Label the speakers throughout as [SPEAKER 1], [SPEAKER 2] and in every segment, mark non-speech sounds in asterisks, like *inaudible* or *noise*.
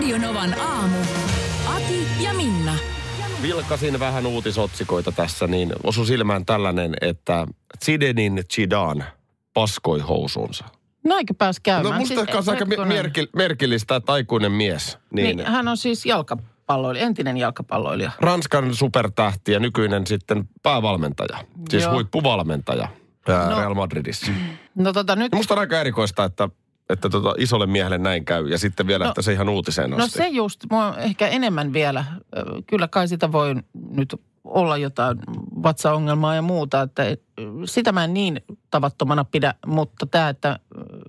[SPEAKER 1] Radionovan aamu. Ati ja Minna.
[SPEAKER 2] Vilkasin vähän uutisotsikoita tässä, niin osu silmään tällainen, että Zidenin Zidane paskoi housuunsa.
[SPEAKER 3] No eikö pääs käymään?
[SPEAKER 2] No musta
[SPEAKER 3] Siis,
[SPEAKER 2] aika merkil, merkillistä, että aikuinen mies. Niin,
[SPEAKER 3] Niin, hän on siis jalkapalloilija, entinen jalkapalloilija.
[SPEAKER 2] Ranskan supertähti ja nykyinen sitten päävalmentaja. Siis
[SPEAKER 3] Joo.
[SPEAKER 2] huippuvalmentaja ää,
[SPEAKER 3] No.
[SPEAKER 2] Real Madridissa.
[SPEAKER 3] No tota nyt,
[SPEAKER 2] Ja musta on aika erikoista, että, että tota isolle miehelle näin käy ja sitten vielä,
[SPEAKER 3] No-
[SPEAKER 2] että se ihan uutiseen
[SPEAKER 3] no
[SPEAKER 2] asti.
[SPEAKER 3] se just, mua ehkä enemmän vielä. Kyllä kai sitä voi nyt olla jotain vatsaongelmaa ja muuta, että sitä mä en niin tavattomana pidä, mutta tämä, että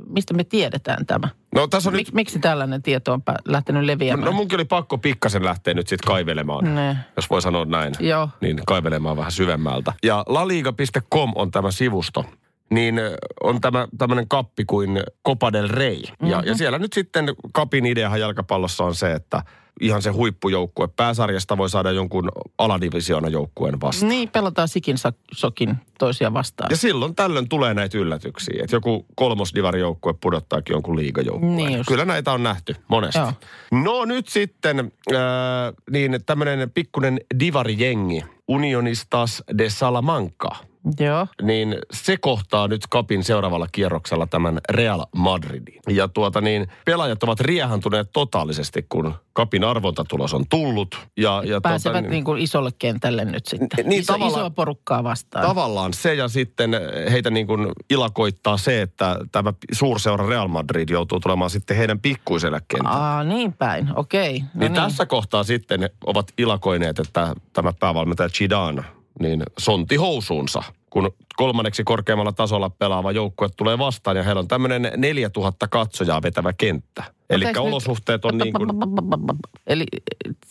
[SPEAKER 3] mistä me tiedetään tämä?
[SPEAKER 2] No tässä on
[SPEAKER 3] Mik,
[SPEAKER 2] nyt,
[SPEAKER 3] miksi tällainen tieto on lähtenyt leviämään?
[SPEAKER 2] no munkin oli pakko pikkasen lähteä nyt sitten kaivelemaan.
[SPEAKER 3] Ne.
[SPEAKER 2] jos voi sanoa näin.
[SPEAKER 3] Joo.
[SPEAKER 2] Niin kaivelemaan vähän syvemmältä. Ja laliga.com on tämä sivusto. Niin on tämä tämmöinen kappi kuin Copa del Rey. Ja,
[SPEAKER 3] Mhm.
[SPEAKER 2] ja siellä nyt sitten kapin ideahan jalkapallossa on se, että ihan se huippujoukkue pääsarjasta voi saada jonkun aladivisioona joukkueen vastaan.
[SPEAKER 3] Niin, pelataan sikin sokin toisia vastaan.
[SPEAKER 2] Ja silloin tällöin tulee näitä yllätyksiä, että joku kolmosdivarijoukkue pudottaakin jonkun liigajoukkueen.
[SPEAKER 3] Niin just.
[SPEAKER 2] Kyllä näitä on nähty monesti.
[SPEAKER 3] Joo.
[SPEAKER 2] No nyt sitten äh, niin tämmöinen pikkunen divarijengi, Unionistas de Salamanca,
[SPEAKER 3] Joo.
[SPEAKER 2] niin se kohtaa nyt kapin seuraavalla kierroksella tämän Real Madridin. Ja tuota niin, pelaajat ovat riehantuneet totaalisesti, kun kapin arvontatulos on tullut. Ja, ja
[SPEAKER 3] Pääsevät
[SPEAKER 2] tuota,
[SPEAKER 3] niin, niin kuin isolle kentälle nyt sitten.
[SPEAKER 2] Niin,
[SPEAKER 3] Iso,
[SPEAKER 2] tavallaan-
[SPEAKER 3] isoa porukkaa vastaan.
[SPEAKER 2] Tavallaan se ja sitten heitä niin kuin ilakoittaa se, että tämä suurseura Real Madrid joutuu tulemaan sitten heidän pikkuiselle kentälle.
[SPEAKER 3] Aa, niin päin. Okei. No
[SPEAKER 2] niin,
[SPEAKER 3] niin.
[SPEAKER 2] tässä kohtaa sitten ovat ilakoineet, että tämä päävalmentaja Zidane niin sonti housuunsa, kun kolmanneksi korkeammalla tasolla pelaava joukkue tulee vastaan ja heillä on tämmöinen 4000 katsojaa vetävä kenttä. Eli olosuhteet on niin kuin *laughs*
[SPEAKER 3] Eli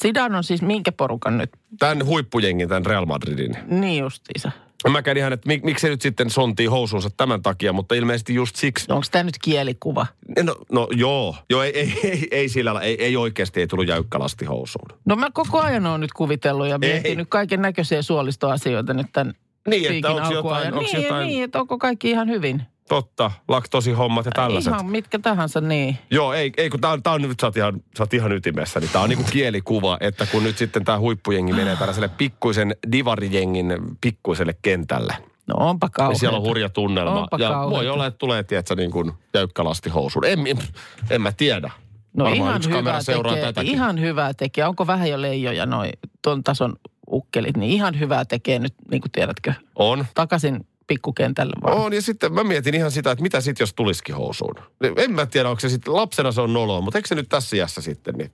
[SPEAKER 3] Zidane on siis minkä porukan nyt?
[SPEAKER 2] tämän huippujengin, tämän Real Madridin.
[SPEAKER 3] Niin justiinsa.
[SPEAKER 2] Mä kävin ihan, että mik, miksi se nyt sitten sontii housuunsa tämän takia, mutta ilmeisesti just siksi,
[SPEAKER 3] Onko tämä nyt kielikuva?
[SPEAKER 2] No, no joo, joo ei, ei, ei, ei sillä lailla, ei, ei oikeasti ei tullut jäykkälasti housuun.
[SPEAKER 3] No mä koko ajan oon nyt kuvitellut ja miettinyt kaiken näköisiä suolistoasioita nyt tämän
[SPEAKER 2] Niin, että onko jotain, onko
[SPEAKER 3] niin,
[SPEAKER 2] jotain
[SPEAKER 3] niin, että onko kaikki ihan hyvin?
[SPEAKER 2] Totta, laktosihommat ja tällaiset.
[SPEAKER 3] Ihan mitkä tahansa, niin.
[SPEAKER 2] Joo, ei, ei kun tää on, tää on nyt, sä oot ihan, sä oot ihan ytimessä, niin tää on niinku kielikuva, että kun nyt sitten tää huippujengi menee tällaiselle pikkuisen divarijengin pikkuiselle kentälle.
[SPEAKER 3] No onpa
[SPEAKER 2] Ja
[SPEAKER 3] kauheata.
[SPEAKER 2] siellä on hurja tunnelma.
[SPEAKER 3] Onpa
[SPEAKER 2] ja
[SPEAKER 3] kauheata.
[SPEAKER 2] voi olla, että tulee, tiedätkö, niin kuin jäykkälasti housuun. En, en, en mä tiedä.
[SPEAKER 3] No
[SPEAKER 2] Varmaan
[SPEAKER 3] ihan
[SPEAKER 2] yksi kamera
[SPEAKER 3] hyvää
[SPEAKER 2] seuraa
[SPEAKER 3] tekee,
[SPEAKER 2] tätäkin.
[SPEAKER 3] ihan hyvää tekee. Onko vähän jo leijoja noin ton tason ukkelit, niin ihan hyvää tekee nyt, niin kuin tiedätkö,
[SPEAKER 2] On.
[SPEAKER 3] takaisin pikkukentälle vaan.
[SPEAKER 2] On, ja sitten mä mietin ihan sitä, että mitä sitten jos tulisikin housuun. En mä tiedä, onko se sitten, lapsena se on noloa, mutta eikö se nyt tässä iässä sitten, niin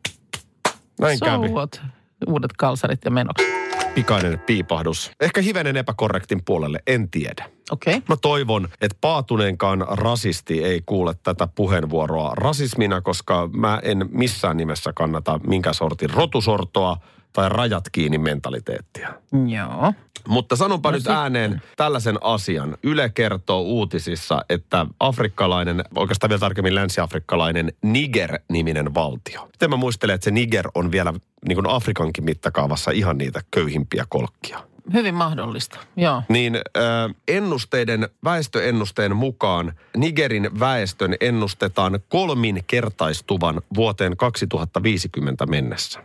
[SPEAKER 2] näin kävi.
[SPEAKER 3] so what? Uudet kalsarit ja menokset.
[SPEAKER 2] Pikainen piipahdus. Ehkä hivenen epäkorrektin puolelle, en tiedä.
[SPEAKER 3] Okei. Okay.
[SPEAKER 2] Mä toivon, että paatuneenkaan rasisti ei kuule tätä puheenvuoroa rasismina, koska mä en missään nimessä kannata minkään sortin rotusortoa tai rajat kiinni mentaliteettia.
[SPEAKER 3] Joo.
[SPEAKER 2] Mutta sanonpa
[SPEAKER 3] No
[SPEAKER 2] nyt
[SPEAKER 3] sitten.
[SPEAKER 2] ääneen tällaisen asian. Yle kertoo uutisissa, että afrikkalainen, oikeastaan vielä tarkemmin länsi-afrikkalainen Niger-niminen valtio. Miten mä muistelen, että se Niger on vielä niin kuin Afrikankin mittakaavassa ihan niitä köyhimpiä kolkkia.
[SPEAKER 3] Hyvin mahdollista. Joo.
[SPEAKER 2] Niin äh, ennusteiden, väestöennusteen mukaan Nigerin väestön ennustetaan kolminkertaistuvan vuoteen 2050 mennessä.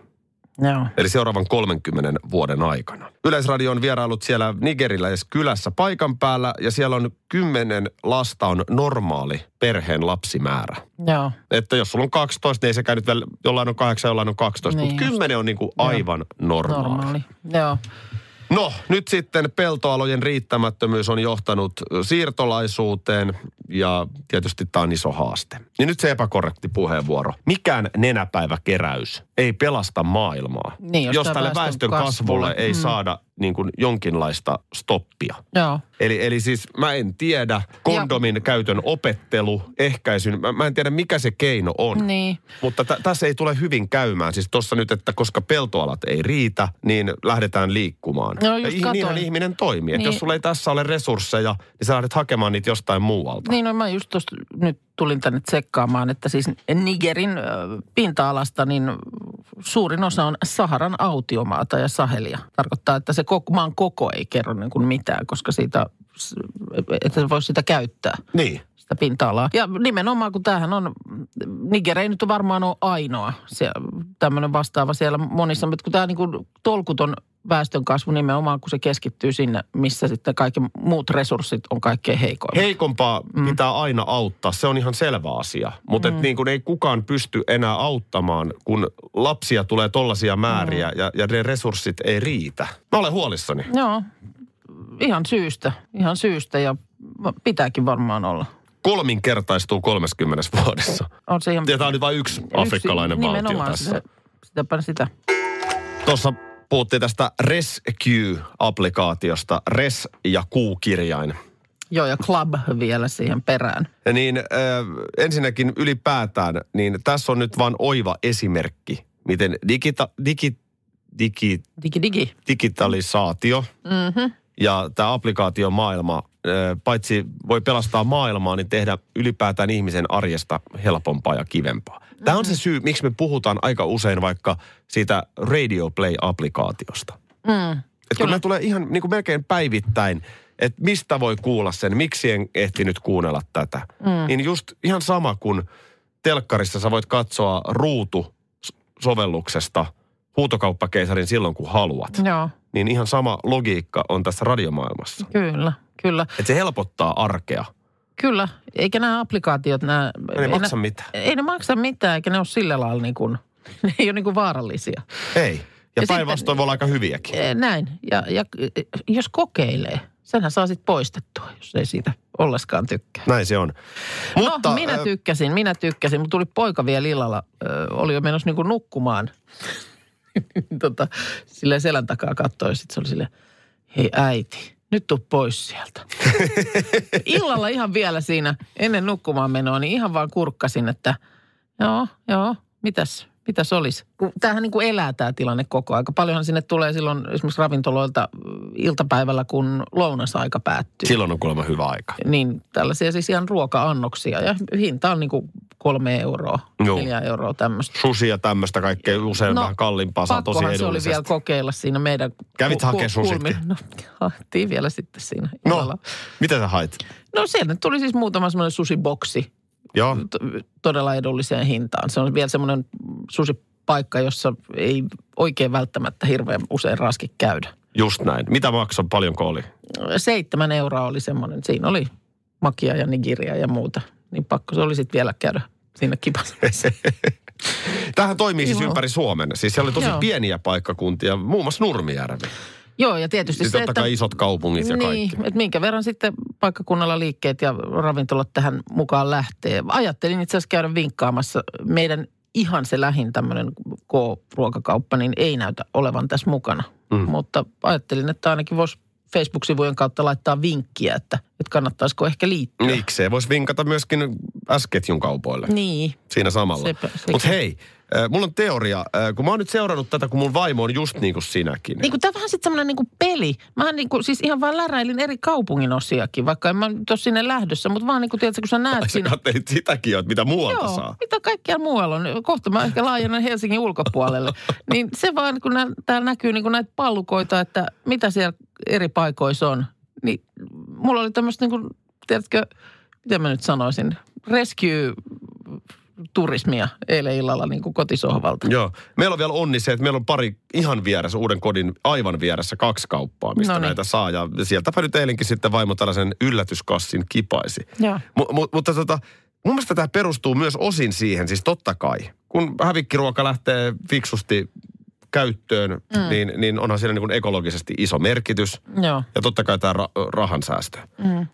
[SPEAKER 3] Joo.
[SPEAKER 2] Eli seuraavan 30 vuoden aikana. Yleisradio on vierailut siellä Nigeriläisessä kylässä paikan päällä ja siellä on kymmenen lasta on normaali perheen lapsimäärä.
[SPEAKER 3] Joo.
[SPEAKER 2] Että jos sulla on 12, niin ei sekään nyt vielä, jollain on 8, jollain on 12,
[SPEAKER 3] Niin
[SPEAKER 2] mutta
[SPEAKER 3] just.
[SPEAKER 2] 10 on niin kuin aivan normaali.
[SPEAKER 3] Normaali. Joo.
[SPEAKER 2] No, nyt sitten peltoalojen riittämättömyys on johtanut siirtolaisuuteen ja tietysti tämä on iso haaste. Ja nyt se epäkorrekti puheenvuoro. Mikään nenäpäiväkeräys ei pelasta maailmaa,
[SPEAKER 3] Niin, jos
[SPEAKER 2] tälle
[SPEAKER 3] väestön kasvulle-
[SPEAKER 2] kasvulle ei
[SPEAKER 3] Mm.
[SPEAKER 2] saada niin kuin jonkinlaista stoppia.
[SPEAKER 3] Joo.
[SPEAKER 2] Eli, eli siis mä en tiedä, kondomin käytön opettelu, ehkäisyn, mä, mä en tiedä mikä se keino on.
[SPEAKER 3] Niin.
[SPEAKER 2] Mutta t- tässä ei tule hyvin käymään. Siis tuossa nyt, että koska peltoalat ei riitä, niin lähdetään liikkumaan.
[SPEAKER 3] No
[SPEAKER 2] ja niinhän ihminen toimii.
[SPEAKER 3] Niin.
[SPEAKER 2] jos sulla ei tässä ole resursseja, niin sä lähdet hakemaan niitä jostain muualta.
[SPEAKER 3] Niin, no mä just tuosta nyt tulin tänne tsekkaamaan, että siis Nigerin pinta-alasta niin suurin osa on Saharan autiomaata ja Sahelia. Tarkoittaa, että se koko, maan koko ei kerro niin kuin mitään, koska siitä, että voi sitä käyttää
[SPEAKER 2] Niin.
[SPEAKER 3] Sitä pinta-alaa. Ja nimenomaan, kun tämähän on, Niger ei nyt varmaan ole ainoa se, tämmöinen vastaava siellä monissa, mutta kun tämä niin kuin tolkuton väestön kasvu nimenomaan, kun se keskittyy sinne, missä sitten kaikki muut resurssit on kaikkein heikoimmat.
[SPEAKER 2] Heikompaa mm. pitää aina auttaa, se on ihan selvä asia. Mutta mm. niin kuin ei kukaan pysty enää auttamaan, kun lapsia tulee tollaisia määriä mm. ja, ja ne resurssit ei riitä. Mä olen huolissani.
[SPEAKER 3] Joo, ihan syystä, ihan syystä ja pitääkin varmaan olla.
[SPEAKER 2] Kolminkertaistuu 30 vuodessa.
[SPEAKER 3] On se ihan,
[SPEAKER 2] Ja tämä on nyt vain yksi afrikkalainen valtio tässä.
[SPEAKER 3] Sitä, sitäpä sitä.
[SPEAKER 2] Tuossa puhuttiin tästä Rescue-applikaatiosta, res ja Q-kirjain.
[SPEAKER 3] Joo, ja club vielä siihen perään.
[SPEAKER 2] Ja niin äh, ensinnäkin ylipäätään, niin tässä on nyt vain oiva esimerkki, miten digita, digi, digi,
[SPEAKER 3] Digi, digi.
[SPEAKER 2] digitalisaatio
[SPEAKER 3] Mm-hmm.
[SPEAKER 2] ja tämä applikaatiomaailma, paitsi voi pelastaa maailmaa, niin tehdä ylipäätään ihmisen arjesta helpompaa ja kivempaa. Tämä on se syy, miksi me puhutaan aika usein vaikka siitä Radio Play-applikaatiosta.
[SPEAKER 3] Mm.
[SPEAKER 2] Et kun ne tulee ihan niin kuin melkein päivittäin, että mistä voi kuulla sen, miksi en ehtinyt kuunnella tätä. Mm. Niin just ihan sama kuin telkkarissa sä voit katsoa ruutu-sovelluksesta huutokauppakeisarin silloin kun haluat.
[SPEAKER 3] Joo,
[SPEAKER 2] Niin ihan sama logiikka on tässä radiomaailmassa.
[SPEAKER 3] kyllä, kyllä.
[SPEAKER 2] Että se helpottaa arkea.
[SPEAKER 3] Kyllä, eikä nämä applikaatiot, nämä...
[SPEAKER 2] Ne ei maksa mitään.
[SPEAKER 3] Ei ne maksa mitään, eikä ne ole sillä lailla niin kuin, *laughs* ne ei ole niin kuin vaarallisia.
[SPEAKER 2] Ei. Ja,
[SPEAKER 3] Ja
[SPEAKER 2] päinvastoin voi olla aika hyviäkin.
[SPEAKER 3] Eh, Näin, ja, ja jos kokeilee, senhän saa sitten poistettua, jos ei siitä ollenkaan tykkää.
[SPEAKER 2] Näin se on.
[SPEAKER 3] Mutta, no, minä tykkäsin, minä tykkäsin. Mutta tuli poika vielä illalla, ö, oli jo menossa niinku nukkumaan. *laughs* tota, silleen selän takaa katsoi, sitten se oli silleen, hei äiti, nyt tuu pois sieltä. *laughs* Illalla ihan vielä siinä, ennen nukkumaan menoa, niin ihan vaan kurkkasin, että joo, joo, mitäs, mitäs olisi. Kun Tämähän niin kuin elää tämä tilanne koko aika. Paljonhan sinne tulee silloin esimerkiksi ravintoloilta ö, iltapäivällä, kun lounasaika päättyy
[SPEAKER 2] Silloin on kuulemma hyvä aika.
[SPEAKER 3] niin tällaisia siis ihan ruoka-annoksia. Ja hinta on niin kuin kolme euroa,
[SPEAKER 2] Joo.
[SPEAKER 3] neljä euroa tämmöistä.
[SPEAKER 2] Ja tämmöistä kaikkea usein
[SPEAKER 3] No,
[SPEAKER 2] vähän kalliimpaa saa tosi
[SPEAKER 3] se oli vielä kokeilla siinä meidän...
[SPEAKER 2] Kävit
[SPEAKER 3] ku-
[SPEAKER 2] hakee
[SPEAKER 3] ku-
[SPEAKER 2] susitkin?
[SPEAKER 3] No, haettiin vielä sitten siinä
[SPEAKER 2] No,
[SPEAKER 3] illalla.
[SPEAKER 2] mitä sä hait?
[SPEAKER 3] No sieltä tuli siis muutama semmoinen susiboksi
[SPEAKER 2] Joo.
[SPEAKER 3] to- todella edulliseen hintaan. Se on vielä semmoinen susipaikka, jossa ei oikein välttämättä hirveän usein raski käydä.
[SPEAKER 2] Just näin. Mitä maksaa, paljonko oli?
[SPEAKER 3] Seitsemän euroa oli semmoinen. Siinä oli makia ja nigiria ja muuta. Niin pakko se oli sitten vielä käydä siinä kipasemassa. *laughs*
[SPEAKER 2] Tähän toimii siis
[SPEAKER 3] Joo.
[SPEAKER 2] ympäri Suomen. Siis siellä oli tosi
[SPEAKER 3] Joo.
[SPEAKER 2] pieniä paikkakuntia, muun muassa Nurmijärvi.
[SPEAKER 3] Joo, ja tietysti
[SPEAKER 2] Siis
[SPEAKER 3] se,
[SPEAKER 2] totta
[SPEAKER 3] että...
[SPEAKER 2] kai isot kaupungit ja
[SPEAKER 3] niin,
[SPEAKER 2] kaikki.
[SPEAKER 3] että minkä verran sitten paikkakunnalla liikkeet ja ravintolat tähän mukaan lähtee. Ajattelin itse asiassa käydä vinkkaamassa. Meidän ihan se lähin tämmöinen K-ruokakauppa, niin ei näytä olevan tässä mukana.
[SPEAKER 2] Mm.
[SPEAKER 3] Mutta ajattelin, että ainakin voisi Facebook-sivujen kautta laittaa vinkkiä, että, että kannattaisiko ehkä liittyä.
[SPEAKER 2] Miksei? Voisi vinkata myöskin S-ketjun kaupoille
[SPEAKER 3] Niin.
[SPEAKER 2] siinä samalla. Mutta hei, mulla on teoria. Äh, kun mä oon nyt seurannut tätä, kun mun vaimo on just niin kuin sinäkin.
[SPEAKER 3] Niin kuin tämä on vähän sitten semmoinen niin kuin peli. Mä niin kuin, siis ihan vaan läräilin eri kaupungin osiakin, vaikka en mä nyt ole sinne lähdössä, mutta vaan niin kuin, tiedätkö, kun sä näet
[SPEAKER 2] Ai sä
[SPEAKER 3] siinä.
[SPEAKER 2] kattelit sitäkin että mitä muualta
[SPEAKER 3] Joo,
[SPEAKER 2] saa.
[SPEAKER 3] mitä kaikkea muualla on. Kohta mä ehkä laajennan Helsingin ulkopuolelle. *laughs* niin se vaan, kun nää, täällä näkyy niin kuin näitä pallukoita, että mitä siellä eri paikoissa on. Niin mulla oli tämmöistä niin kuin, tiedätkö, miten mä nyt sanoisin, rescue-turismia eilen illalla niin kuin kotisohvalta.
[SPEAKER 2] Joo. Meillä on vielä onni se, että meillä on pari ihan vieressä, uuden kodin aivan vieressä kaksi kauppaa, mistä
[SPEAKER 3] Noniin.
[SPEAKER 2] näitä saa. Ja sieltäpä nyt eilenkin sitten vaimo tällaisen yllätyskassin kipaisi.
[SPEAKER 3] Joo.
[SPEAKER 2] M- mu- mutta tota, mun mielestä tämä perustuu myös osin siihen, siis totta kai. Kun hävikkiruoka lähtee fiksusti käyttöön, mm. niin, niin onhan siinä niin kuin ekologisesti iso merkitys.
[SPEAKER 3] Joo.
[SPEAKER 2] Ja totta kai tämä ra- rahan säästö.
[SPEAKER 3] Mm.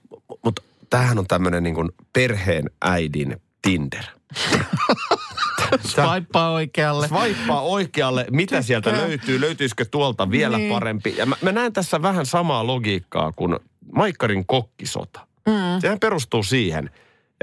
[SPEAKER 2] Mutta tämähän on tämmöinen niin kuin perheen äidin Tinder. *laughs*
[SPEAKER 3] Swipea oikealle.
[SPEAKER 2] Swipea oikealle, mitä sieltä
[SPEAKER 3] Tykkää.
[SPEAKER 2] löytyy, löytyisikö tuolta vielä
[SPEAKER 3] Niin.
[SPEAKER 2] parempi. Ja mä, mä näen tässä vähän samaa logiikkaa kuin Maikkarin kokkisota.
[SPEAKER 3] Mm.
[SPEAKER 2] Sehän perustuu siihen,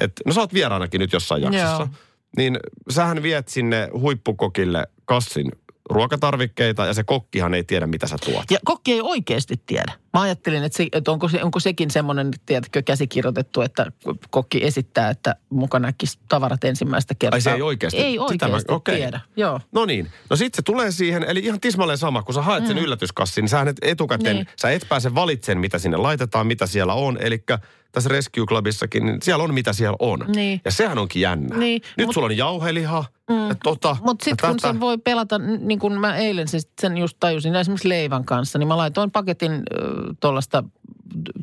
[SPEAKER 2] että no sä oot vieraanakin nyt jossain jaksossa.
[SPEAKER 3] Joo.
[SPEAKER 2] Niin sähän viet sinne huippukokille kassin ruokatarvikkeita ja se kokkihan ei tiedä, mitä sä tuot.
[SPEAKER 3] Ja kokki ei oikeasti tiedä. Mä ajattelin, että, se, että onko, se, onko sekin semmoinen, tiedätkö, käsikirjoitettu, että kokki esittää, että muka näkisi tavarat ensimmäistä kertaa.
[SPEAKER 2] Ai se ei oikeasti?
[SPEAKER 3] Ei
[SPEAKER 2] Sitä mä-
[SPEAKER 3] oikeasti
[SPEAKER 2] okei.
[SPEAKER 3] tiedä. Joo.
[SPEAKER 2] No niin. No sit se tulee siihen, eli ihan tismalleen sama, kun sä haet sen yllätyskassin, niin sähän et etukäteen,
[SPEAKER 3] Niin.
[SPEAKER 2] sä et pääse valitsemaan, mitä sinne laitetaan, mitä siellä on. Eli tässä Rescue Clubissakin, niin siellä on, mitä siellä on.
[SPEAKER 3] Niin.
[SPEAKER 2] Ja sehän onkin jännä.
[SPEAKER 3] Niin,
[SPEAKER 2] Nyt
[SPEAKER 3] mut-
[SPEAKER 2] sulla on jauheliha mm. ja tota
[SPEAKER 3] Mutta sitten kun sen voi pelata, niin kuin mä eilen siis sen just tajusin, esimerkiksi leivän kanssa, niin mä laitoin paketin tuollaista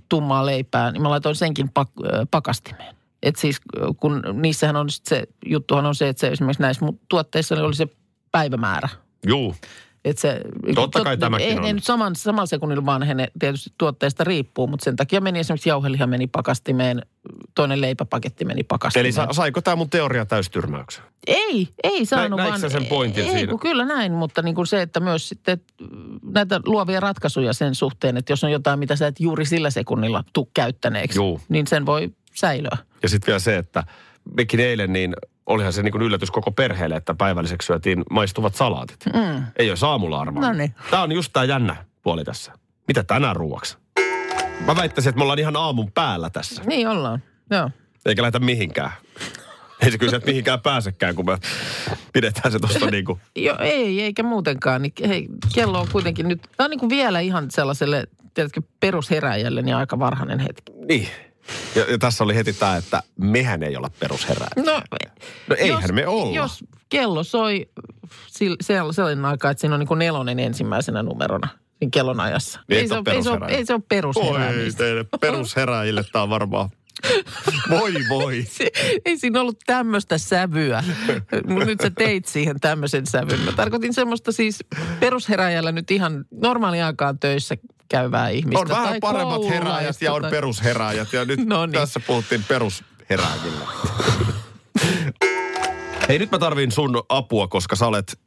[SPEAKER 3] tummaa leipää, niin mä laitoin senkin pak- ö, pakastimeen. Et siis kun niissähän on sit se, juttuhan on se, että se esimerkiksi näissä mun tuotteissa oli se päivämäärä.
[SPEAKER 2] Juu.
[SPEAKER 3] Et se,
[SPEAKER 2] Totta kai tämäkin
[SPEAKER 3] ei,
[SPEAKER 2] on.
[SPEAKER 3] ei nyt saman, samalla sekunnilla vanhene, tietysti tuotteesta riippuu, mutta sen takia meni esimerkiksi jauheliha meni pakastimeen, toinen leipäpaketti meni pakastimeen.
[SPEAKER 2] Eli sa, saiko tämä mun teoria täystyrmäyksen?
[SPEAKER 3] Ei, ei saanut
[SPEAKER 2] näitkö
[SPEAKER 3] vaan.
[SPEAKER 2] sen pointin
[SPEAKER 3] ei,
[SPEAKER 2] siinä?
[SPEAKER 3] Kun kyllä näin, mutta niin kuin se, että myös sitten että näitä luovia ratkaisuja sen suhteen, että jos on jotain, mitä sä et juuri sillä sekunnilla tuu käyttäneeksi,
[SPEAKER 2] Juu.
[SPEAKER 3] niin sen voi säilöä.
[SPEAKER 2] Ja sitten vielä se, että mekin eilen, niin olihan se niin kuin yllätys koko perheelle, että päivälliseksi syötiin maistuvat salaatit.
[SPEAKER 3] Mm.
[SPEAKER 2] Ei ole aamulla arvaa.
[SPEAKER 3] Noniin.
[SPEAKER 2] Tämä on just tämä jännä puoli tässä. Mitä tänään ruuaksi? Mä väittäisin, että me ollaan ihan aamun päällä tässä.
[SPEAKER 3] Niin ollaan, joo.
[SPEAKER 2] Eikä lähdetä mihinkään. Ei se kyllä sieltä mihinkään pääsekään, kun me pidetään se tuosta niin kuin... *laughs*
[SPEAKER 3] Jo, ei, eikä muutenkaan. Niin, hei, kello on kuitenkin nyt, tämä on niin kuin vielä ihan sellaiselle, tiedätkö, perusheräjälle niin aika varhainen hetki.
[SPEAKER 2] Niin. Ja, ja tässä oli heti tämä, että mehän ei olla perusherää.
[SPEAKER 3] No,
[SPEAKER 2] No eihän me olla.
[SPEAKER 3] Jos kello soi sellainen aika, että siinä on niin kuin nelonen ensimmäisenä numerona siinä kellonajassa.
[SPEAKER 2] Niin
[SPEAKER 3] ei, se
[SPEAKER 2] ole
[SPEAKER 3] ei, se ole, ei se ole
[SPEAKER 2] Oi
[SPEAKER 3] perusheräämistä.
[SPEAKER 2] teille perusheräjille tämä on varmaan... Voi voi. *laughs*
[SPEAKER 3] Se, ei siinä ollut tämmöistä sävyä. Mut Nyt sä teit siihen tämmöisen sävyn. Mä tarkoitin semmoista siis perusheräjällä nyt ihan normaaliaikaan töissä käyvää ihmistä.
[SPEAKER 2] On vähän
[SPEAKER 3] tai
[SPEAKER 2] paremmat herääjät ja on
[SPEAKER 3] tai-
[SPEAKER 2] perusherääjät. Ja nyt *laughs*
[SPEAKER 3] No niin.
[SPEAKER 2] tässä puhuttiin perusherääjillä. *laughs* Hei, nyt mä tarviin sun apua, koska sä olet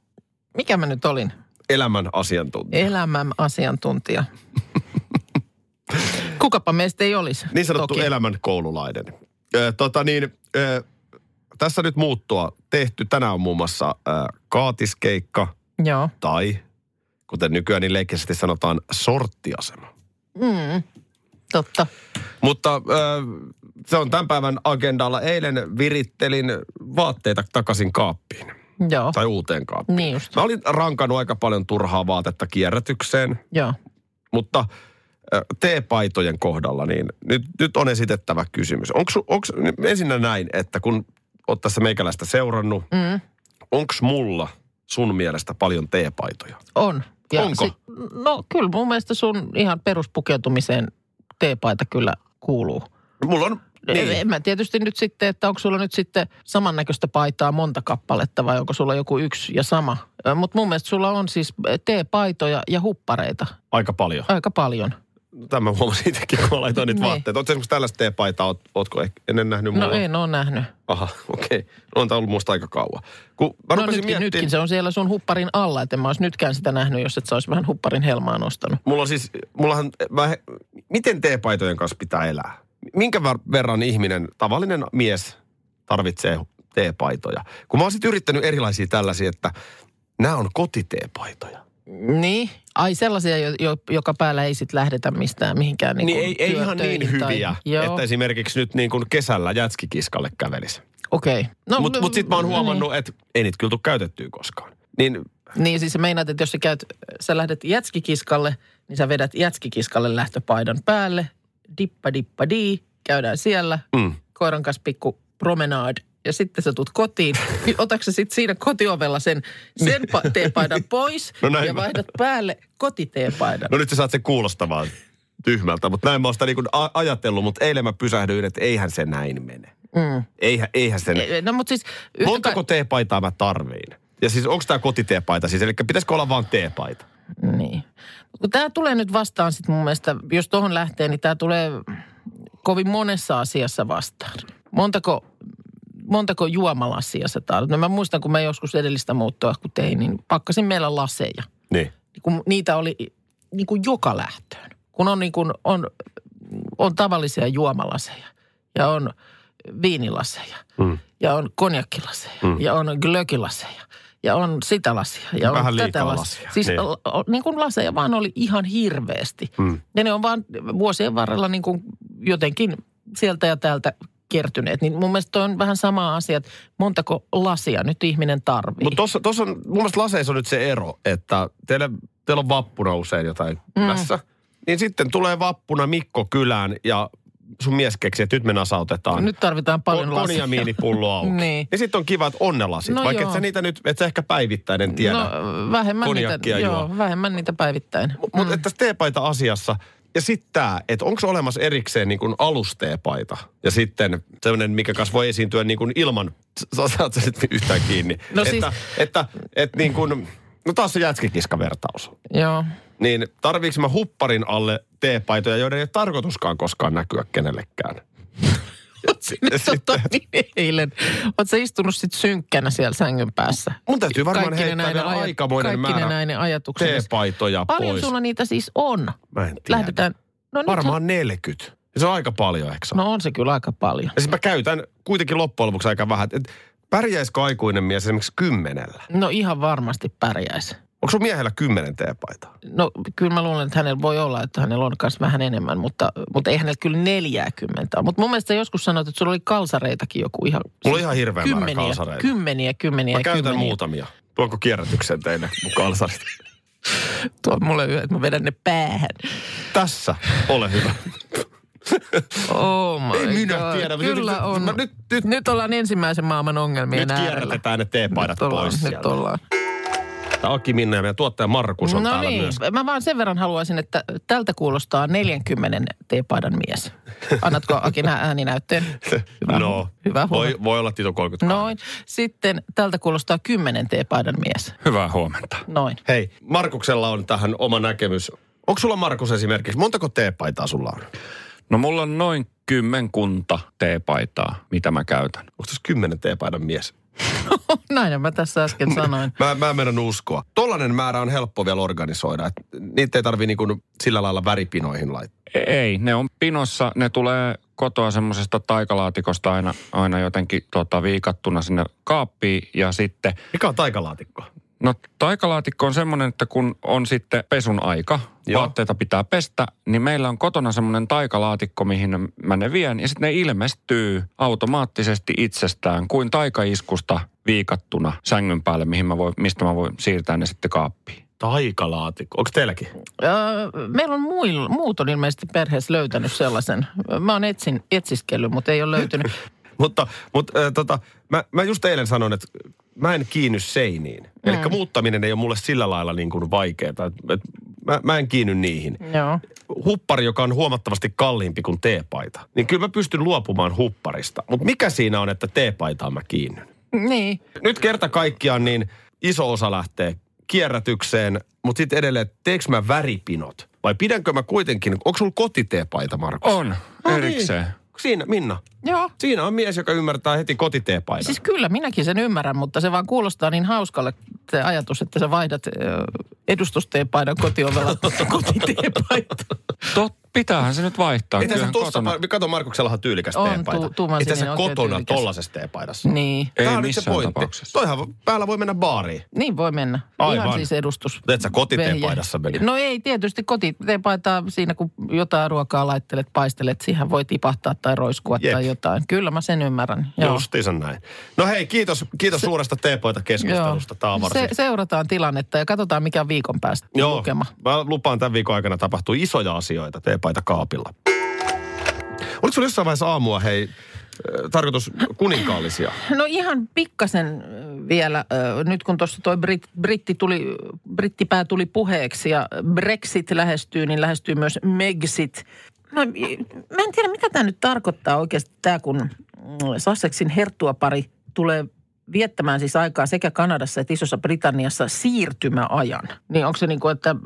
[SPEAKER 3] Mikä mä nyt olin?
[SPEAKER 2] elämän asiantuntija.
[SPEAKER 3] Elämän asiantuntija. Kukapa meistä ei olisi.
[SPEAKER 2] Niin sanottu
[SPEAKER 3] toki.
[SPEAKER 2] elämän koululainen. Ö, tota niin, ö, tässä nyt muuttua tehty. Tänään on muun muassa ö, kaatiskeikka
[SPEAKER 3] Joo.
[SPEAKER 2] tai, kuten nykyään niin leikkisästi sanotaan, sorttiasema.
[SPEAKER 3] Mm, totta.
[SPEAKER 2] Mutta ö, se on tämän päivän agendalla. Eilen virittelin vaatteita takaisin kaappiin.
[SPEAKER 3] Joo.
[SPEAKER 2] Tai uuteen kaappiin.
[SPEAKER 3] Niin just.
[SPEAKER 2] Mä olin rankannut aika paljon turhaa vaatetta kierrätykseen,
[SPEAKER 3] Joo.
[SPEAKER 2] mutta ö, teepaitojen kohdalla, niin nyt, nyt on esitettävä kysymys. Onko ensinnä näin, että kun oot tässä meikäläistä seurannut,
[SPEAKER 3] Mm,
[SPEAKER 2] onko mulla sun mielestä paljon teepaitoja?
[SPEAKER 3] on.
[SPEAKER 2] Onko?
[SPEAKER 3] no kyllä mun mielestä sun ihan peruspukeutumiseen teepaita kyllä kuuluu.
[SPEAKER 2] Mulla on,
[SPEAKER 3] Niin.
[SPEAKER 2] niin,
[SPEAKER 3] En mä tietysti nyt sitten, että onko sulla nyt sitten samannäköistä paitaa monta kappaletta vai onko sulla joku yksi ja sama. Mutta mun mielestä sulla on siis teepaitoja ja huppareita
[SPEAKER 2] aika paljon.
[SPEAKER 3] aika paljon.
[SPEAKER 2] Tämä huomasin itsekin, kun laitoin niitä
[SPEAKER 3] Niin.
[SPEAKER 2] vaatteita. Oletko esimerkiksi tällaista teepaitaa, oot, ootko ehkä ennen nähnyt mulla?
[SPEAKER 3] No en ole nähnyt.
[SPEAKER 2] Aha, okei. Okay. On tämä ollut musta aika kauan. Kun mä
[SPEAKER 3] No nytkin,
[SPEAKER 2] miettimään,
[SPEAKER 3] nytkin se on siellä sun hupparin alla, että mä olisi nytkään sitä nähnyt, jos et sä olisi vähän hupparin helmaa nostanut.
[SPEAKER 2] mulla on siis, mullahan, mä, miten teepaitojen kanssa pitää elää? Minkä ver- verran ihminen, tavallinen mies, tarvitsee teepaitoja? Kun mä oon sitten yrittänyt erilaisia tällaisia, että nämä on kotiteepaitoja.
[SPEAKER 3] Niin. Ai sellaisia, jo, jo, joka päällä ei sitten lähdetä mistään mihinkään niin
[SPEAKER 2] Niin, ei, ei ihan niin
[SPEAKER 3] työtöihin tai-
[SPEAKER 2] hyviä,
[SPEAKER 3] Joo,
[SPEAKER 2] että esimerkiksi nyt niin kuin kesällä jätskikiskalle kävelisi.
[SPEAKER 3] okei. Okay. No,
[SPEAKER 2] Mutta mut sitten mä oon
[SPEAKER 3] niin.
[SPEAKER 2] huomannut, että ei niitä kyllä tule käytettyä koskaan. Niin
[SPEAKER 3] Niin siis sä meinaat, että jos sä käyt, sä lähdet jätskikiskalle, niin sä vedät jätskikiskalle lähtöpaidan päälle. Dippa dippa di, käydään siellä.
[SPEAKER 2] mm,
[SPEAKER 3] Koiran kanssa pikku promenade. Ja sitten sä tulet kotiin. *laughs* Otatko sitten siinä kotiovella sen, sen pa- teepaidan *laughs* pois
[SPEAKER 2] No näin
[SPEAKER 3] ja
[SPEAKER 2] mä-
[SPEAKER 3] vaihdat päälle kotiteepaidan?
[SPEAKER 2] No nyt sä saat sen kuulostamaan tyhmältä, mutta näin mä oon sitä niin kuin a- ajatellut, mutta eilen mä pysähdyin, että eihän se näin mene.
[SPEAKER 3] Mm.
[SPEAKER 2] Eihän, eihän sen...
[SPEAKER 3] E- No mutta siis... yhtä
[SPEAKER 2] Montako
[SPEAKER 3] kai-
[SPEAKER 2] teepaitaa mä tarviin? Ja siis onko tämä kotiteepaita siis? Eli pitäisikö olla vaan teepaita?
[SPEAKER 3] Niin. Tämä tulee nyt vastaan sitten mun mielestä, jos tuohon lähtee, niin tämä tulee kovin monessa asiassa vastaan. Montako, montako juomalasia sä tarvitset? No mä muistan, kun mä joskus edellistä muuttoa kun tein, niin pakkasin meillä laseja.
[SPEAKER 2] Niin.
[SPEAKER 3] Kun niitä oli niin kuin joka lähtöön. Kun on, niin kuin, on, on tavallisia juomalaseja ja on viinilaseja
[SPEAKER 2] Mm.
[SPEAKER 3] ja on konjakkilaseja
[SPEAKER 2] Mm.
[SPEAKER 3] ja on glökilaseja ja on sitä lasia ja
[SPEAKER 2] Vähän
[SPEAKER 3] on tätä lasia.
[SPEAKER 2] lasia,
[SPEAKER 3] Siis
[SPEAKER 2] niin.
[SPEAKER 3] niin. niin kuin laseja vaan oli ihan hirveästi.
[SPEAKER 2] Mm.
[SPEAKER 3] Ja ne on vaan vuosien varrella niin kuin jotenkin sieltä ja täältä kertyneet. Niin mun mielestä on vähän sama asia, että montako lasia nyt ihminen tarvii.
[SPEAKER 2] Mutta tuossa, tuossa on, mun mielestä laseissa on nyt se ero, että teille, teillä on vappuna usein jotain
[SPEAKER 3] Mm.
[SPEAKER 2] kylässä. Niin sitten tulee vappuna Mikko kylään ja sun mies keksii, että nyt me nasautetaan.
[SPEAKER 3] Nyt tarvitaan paljon
[SPEAKER 2] Kon-
[SPEAKER 3] lasia.
[SPEAKER 2] konjamiinipullo *laughs* auki.
[SPEAKER 3] Niin.
[SPEAKER 2] Ja sitten on kiva, että onnelasit.
[SPEAKER 3] No
[SPEAKER 2] vaikka et
[SPEAKER 3] joo.
[SPEAKER 2] sä niitä nyt, et sä ehkä päivittäinen tiedä.
[SPEAKER 3] No vähemmän niitä, joo, vähemmän niitä päivittäin.
[SPEAKER 2] Mutta mm. tässä teepaita-asiassa, ja sitten tämä, että onko olemassa erikseen niin kuin alusteepaita ja sitten sellainen, mikä kanssa voi esiintyä niin kuin ilman, saat sä sitten yhtään kiinni.
[SPEAKER 3] No
[SPEAKER 2] että,
[SPEAKER 3] siis-
[SPEAKER 2] että, että, että niin kuin, no taas se jätskikiskavertaus.
[SPEAKER 3] Joo.
[SPEAKER 2] Niin tarviiko mä hupparin alle teepaitoja, joiden ei ole tarkoituskaan koskaan näkyä kenellekään?
[SPEAKER 3] Nyt tota, niin eilen. Oletko sä istunut sit synkkänä siellä sängyn päässä?
[SPEAKER 2] Mun täytyy varmaan
[SPEAKER 3] Kaikkine
[SPEAKER 2] heittää vielä
[SPEAKER 3] ajat-
[SPEAKER 2] aikamoinen
[SPEAKER 3] kaikkine
[SPEAKER 2] määrä
[SPEAKER 3] näine ajatuksineen.
[SPEAKER 2] teepaitoja
[SPEAKER 3] Paljon
[SPEAKER 2] pois.
[SPEAKER 3] sulla niitä siis on?
[SPEAKER 2] Mä en tiedä.
[SPEAKER 3] Lähdetään. No, nyt
[SPEAKER 2] Varmaan 40. Ja se on aika paljon, eikö?
[SPEAKER 3] No on se kyllä aika paljon.
[SPEAKER 2] Ja siis mä käytän kuitenkin loppujen lopuksi aika vähän. Et pärjäisikö aikuinen mies esimerkiksi kymmenellä?
[SPEAKER 3] No ihan varmasti pärjäisi.
[SPEAKER 2] Onko sun miehellä kymmenen teepaitaa?
[SPEAKER 3] No kyllä mä luulen, että hänellä voi olla, että hänellä on myös vähän enemmän, mutta, mutta ei hänellä kyllä 40 ole. Mutta mun mielestä joskus sanoit, että sulla oli kalsareitakin joku ihan...
[SPEAKER 2] Mulla on ihan hirveä määrä
[SPEAKER 3] kymmeniä,
[SPEAKER 2] kalsareita.
[SPEAKER 3] Kymmeniä, kymmeniä,
[SPEAKER 2] Mä käytän
[SPEAKER 3] kymmeniä.
[SPEAKER 2] muutamia. Tuonko kierrätykseen teille mun kalsarit? *laughs*
[SPEAKER 3] Tuo mulle yhden, että mä vedän ne päähän.
[SPEAKER 2] Tässä, ole hyvä.
[SPEAKER 3] Oh my
[SPEAKER 2] Ei minä
[SPEAKER 3] God.
[SPEAKER 2] tiedä.
[SPEAKER 3] Kyllä
[SPEAKER 2] Nyt-
[SPEAKER 3] on.
[SPEAKER 2] mä nyt- nyt-
[SPEAKER 3] nyt ollaan ensimmäisen maailman ongelmien
[SPEAKER 2] Nyt
[SPEAKER 3] äärellä.
[SPEAKER 2] kierrätetään ne teepaidat
[SPEAKER 3] Nyt ollaan,
[SPEAKER 2] pois
[SPEAKER 3] nyt
[SPEAKER 2] sieltä.
[SPEAKER 3] ollaan.
[SPEAKER 2] Aki Minna ja meidän tuottaja Markus on
[SPEAKER 3] No
[SPEAKER 2] täällä
[SPEAKER 3] niin,
[SPEAKER 2] myös.
[SPEAKER 3] mä vaan sen verran haluaisin, että tältä kuulostaa 40 teepaidan mies. Annatko Akin ä- ääninäytteen? Hyvä,
[SPEAKER 2] no,
[SPEAKER 3] hyvä
[SPEAKER 2] voi, voi olla Tito 30.
[SPEAKER 3] Noin. Sitten tältä kuulostaa 10 teepaidan mies.
[SPEAKER 4] Hyvää huomenta.
[SPEAKER 3] Noin.
[SPEAKER 2] Hei, Markuksella on tähän oma näkemys. Onko sulla Markus esimerkiksi, montako teepaitaa sulla on?
[SPEAKER 4] No mulla on noin kymmenkunta teepaitaa, mitä mä käytän.
[SPEAKER 2] Onko tässä kymmenen teepaidan mies? *laughs*
[SPEAKER 3] Näin mä tässä äsken sanoin.
[SPEAKER 2] Mä, mä en mennä uskoa. Tollainen määrä on helppo vielä organisoida. Et niitä ei tarvii niinku sillä lailla väripinoihin laittaa.
[SPEAKER 4] Ei, ne on pinossa, ne tulee kotoa semmoisesta taikalaatikosta aina, aina jotenkin tota, viikattuna sinne kaappiin ja sitten
[SPEAKER 2] Mikä on taikalaatikko?
[SPEAKER 4] No taikalaatikko on semmoinen, että kun on sitten pesun aika,
[SPEAKER 2] Joo.
[SPEAKER 4] Vaatteita pitää pestä, niin meillä on kotona semmoinen taikalaatikko, mihin mä ne vien. Ja sitten ne ilmestyy automaattisesti itsestään kuin taikaiskusta viikattuna sängyn päälle, mihin mä voin, mistä mä voin siirtää ne sitten kaappiin.
[SPEAKER 2] Taikalaatikko. Onko teilläkin?
[SPEAKER 3] Öö, meillä on muil, muut on ilmeisesti perheessä löytänyt sellaisen. Mä oon etsin, etsiskellyt, mutta ei ole löytynyt. *laughs*
[SPEAKER 2] mutta mutta äh, tota, mä, mä just eilen sanoin, että mä en kiinny seiniin. Mm. Eli muuttaminen ei ole mulle sillä lailla niin kuin vaikeaa. Et, et, mä, mä en kiinny niihin.
[SPEAKER 3] Joo.
[SPEAKER 2] Huppari, joka on huomattavasti kalliimpi kuin teepaita, niin kyllä mä pystyn luopumaan hupparista. Mutta mikä siinä on, että teepaitaan mä kiinnyn?
[SPEAKER 3] Niin.
[SPEAKER 2] Nyt kerta kaikkiaan niin iso osa lähtee kierrätykseen, mutta sitten edelleen, teekö mä väripinot? Vai pidänkö mä kuitenkin, onko sulla kotiteepaita, Markus?
[SPEAKER 4] On,
[SPEAKER 2] No
[SPEAKER 4] erikseen.
[SPEAKER 2] Niin. Siinä, Minna.
[SPEAKER 3] Joo.
[SPEAKER 2] Siinä on mies, joka ymmärtää heti kotiteepaidan.
[SPEAKER 3] Siis kyllä minäkin sen ymmärrän, mutta se vaan kuulostaa niin hauskalle se ajatus, että sä vaihdat edustusteepaidan kotiovella *laughs* kotiteepaita.
[SPEAKER 4] Tot, pitäähän se nyt vaihtaa.
[SPEAKER 2] Sä
[SPEAKER 4] Kyllähän
[SPEAKER 2] tuossa, kato Markuksellahan tyylikäs
[SPEAKER 3] On,
[SPEAKER 2] teepaita.
[SPEAKER 3] tu- sininen, oikein
[SPEAKER 2] kotona tollasessa teepaidassa.
[SPEAKER 3] Niin.
[SPEAKER 4] Ei
[SPEAKER 2] Tää on nyt se
[SPEAKER 4] missään
[SPEAKER 2] pointti.
[SPEAKER 4] tapauksessa.
[SPEAKER 2] Toihan päällä voi mennä baariin.
[SPEAKER 3] Niin voi mennä.
[SPEAKER 2] Aivan.
[SPEAKER 3] Ihan siis edustus.
[SPEAKER 2] Et sä kotiteepaidassa mene?
[SPEAKER 3] No ei, tietysti kotiteepaitaa siinä, kun jotain ruokaa laittelet, paistelet, siihen voi tipahtaa tai roiskua
[SPEAKER 2] Jep.
[SPEAKER 3] tai jotain. Kyllä mä sen ymmärrän. Joo.
[SPEAKER 2] Justiinsa näin. No hei, kiitos, kiitos suuresta teepaita keskustelusta. Tämä on varsin.
[SPEAKER 3] Se, seurataan tilannetta ja katsotaan, mikä on viikon päästä
[SPEAKER 2] Joo,
[SPEAKER 3] lukema.
[SPEAKER 2] mä lupaan tämän viikon aikana tapahtuu isoja asioita teepaita kaapilla. Oliko sulla jossain vaiheessa aamua, hei, äh, tarkoitus kuninkaallisia?
[SPEAKER 3] No ihan pikkasen vielä, nyt kun tuossa toi Brit, britti tuli, brittipää tuli puheeksi ja Brexit lähestyy, niin lähestyy myös Megxit. Mä, mä en tiedä, mitä tämä nyt tarkoittaa oikeasti tämä, kun Sussexin herttuapari tulee viettämään siis aikaa sekä Kanadassa että Isossa Britanniassa siirtymäajan. Niin onko se niin kuin, että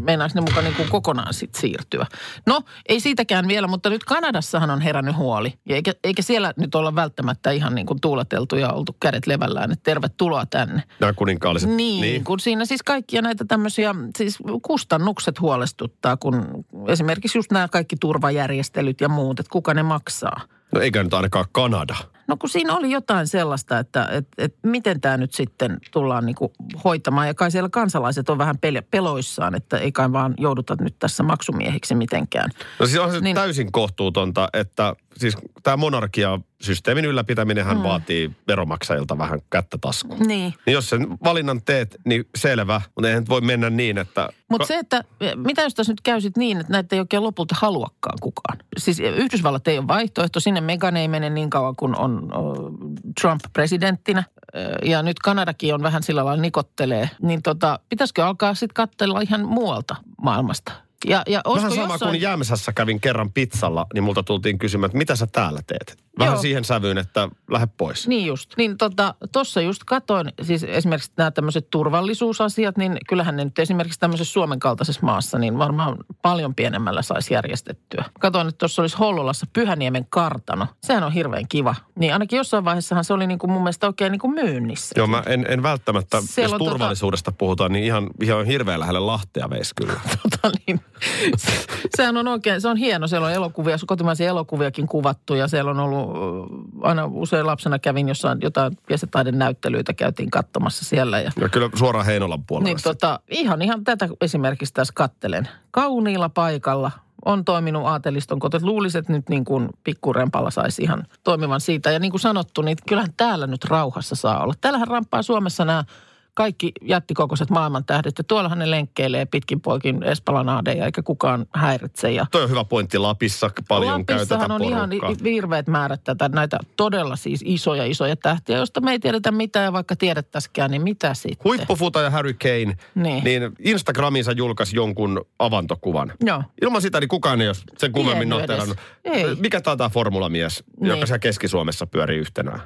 [SPEAKER 3] meinaako ne mukaan niin kuin kokonaan sit siirtyä. No, ei siitäkään vielä, mutta nyt Kanadassahan on herännyt huoli. Ja eikä, eikä siellä nyt olla välttämättä ihan niin kuin tuuleteltu ja oltu kädet levällään, että tervetuloa tänne.
[SPEAKER 2] Nämä kuninkaalliset.
[SPEAKER 3] Niin, niin, kun siinä siis kaikkia näitä tämmöisiä, siis kustannukset huolestuttaa, kun esimerkiksi just nämä kaikki turvajärjestelyt ja muut, että kuka ne maksaa.
[SPEAKER 2] No eikä nyt ainakaan Kanada.
[SPEAKER 3] No kun siinä oli jotain sellaista, että, että, että miten tämä nyt sitten tullaan niin kuin hoitamaan. Ja kai siellä kansalaiset on vähän pel- peloissaan, että ei kai vaan jouduta nyt tässä maksumiehiksi mitenkään.
[SPEAKER 2] No siis on se niin, täysin kohtuutonta, että siis tämä monarkia systeemin ylläpitäminenhän mm. vaatii veromaksajilta vähän kättä taskuun.
[SPEAKER 3] Niin.
[SPEAKER 2] niin. jos sen valinnan teet, niin selvä, mutta eihän voi mennä niin, että...
[SPEAKER 3] Mutta se, että mitä jos tässä nyt käysit niin, että näitä ei oikein lopulta haluakaan kukaan. Siis Yhdysvallat ei ole vaihtoehto, sinne Megan ei mene niin kauan kuin on Trump presidenttinä. Ja nyt Kanadakin on vähän sillä lailla nikottelee. Niin tota, pitäisikö alkaa sitten katsella ihan muualta maailmasta?
[SPEAKER 2] Ja, ja Vähän sama jossain... kuin Jämsässä kävin kerran pizzalla, niin multa tultiin kysymään, että mitä sä täällä teet? Vähän Joo. siihen sävyyn, että lähde pois.
[SPEAKER 3] Niin just. Niin tota, tossa just katoin, siis esimerkiksi nämä tämmöiset turvallisuusasiat, niin kyllähän ne nyt esimerkiksi tämmöisessä Suomen kaltaisessa maassa, niin varmaan paljon pienemmällä saisi järjestettyä. Katoin, että tuossa olisi Hollolassa Pyhäniemen kartano. Sehän on hirveän kiva. Niin ainakin jossain vaiheessahan se oli niin kuin mun mielestä oikein niin kuin myynnissä.
[SPEAKER 2] Joo, mä en, en välttämättä, Siellä jos tota- turvallisuudesta tota... puhutaan, niin ihan, ihan hirveän lähelle Lahtea veisi kyllä. *laughs*
[SPEAKER 3] tota niin. Se, sehän on oikein, se on hieno. Siellä on elokuvia, kotimaisia elokuviakin kuvattu ja siellä on ollut aina usein lapsena kävin jossain jotain näyttelyitä käytiin katsomassa siellä. Ja,
[SPEAKER 2] ja kyllä suoraan Heinolan puolella.
[SPEAKER 3] Niin tota, ihan, ihan tätä esimerkiksi tässä kattelen. Kauniilla paikalla on toiminut aateliston kotot. Luulisin, että nyt niin kuin pikkurempalla saisi ihan toimivan siitä. Ja niin kuin sanottu, niin kyllähän täällä nyt rauhassa saa olla. Täällähän rampaa Suomessa nämä kaikki jättikokoiset maailmantähdet. Ja tuollahan ne lenkkeilee pitkin poikin esplanaadeja, eikä kukaan häiritse. Ja
[SPEAKER 2] Toi on hyvä pointti. Lapissa paljon
[SPEAKER 3] Lapissahan on
[SPEAKER 2] porukkaa.
[SPEAKER 3] ihan virveät määrät tätä, näitä todella siis isoja, isoja tähtiä, joista me ei tiedetä mitään ja vaikka tiedettäisikään, niin mitä sitten?
[SPEAKER 2] Huippufuta ja Harry Kane, niin, niin Instagramiinsa julkaisi jonkun avantokuvan.
[SPEAKER 3] Joo.
[SPEAKER 2] Ilman sitä niin kukaan ei ole sen kummemmin noterannut. Mikä tämä formulamies, niin. joka siellä Keski-Suomessa pyörii yhtenään?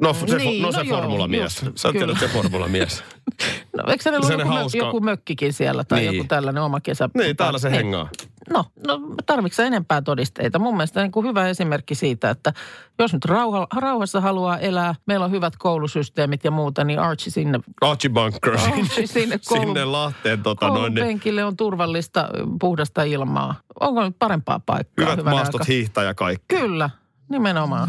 [SPEAKER 2] No se, niin, no, se no formulamies. Sä oot se formulamies. *laughs*
[SPEAKER 3] no eikö se ollut joku, hauska... joku mökkikin siellä tai niin. joku tällainen oma kesä?
[SPEAKER 2] Niin, täällä se niin. hengaa.
[SPEAKER 3] No, no tarvitsetko enempää todisteita? Mun mielestä niin kuin hyvä esimerkki siitä, että jos nyt rauha, rauhassa haluaa elää, meillä on hyvät koulusysteemit ja muuta, niin Archie sinne...
[SPEAKER 2] Archie Bunker.
[SPEAKER 3] Archie sinne, *laughs* koulun,
[SPEAKER 2] sinne Lahteen. Tota, noin,
[SPEAKER 3] niin. penkille on turvallista, puhdasta ilmaa. Onko nyt parempaa paikkaa?
[SPEAKER 2] Hyvät maastot, aika? hiihtä ja kaikki.
[SPEAKER 3] Kyllä, nimenomaan.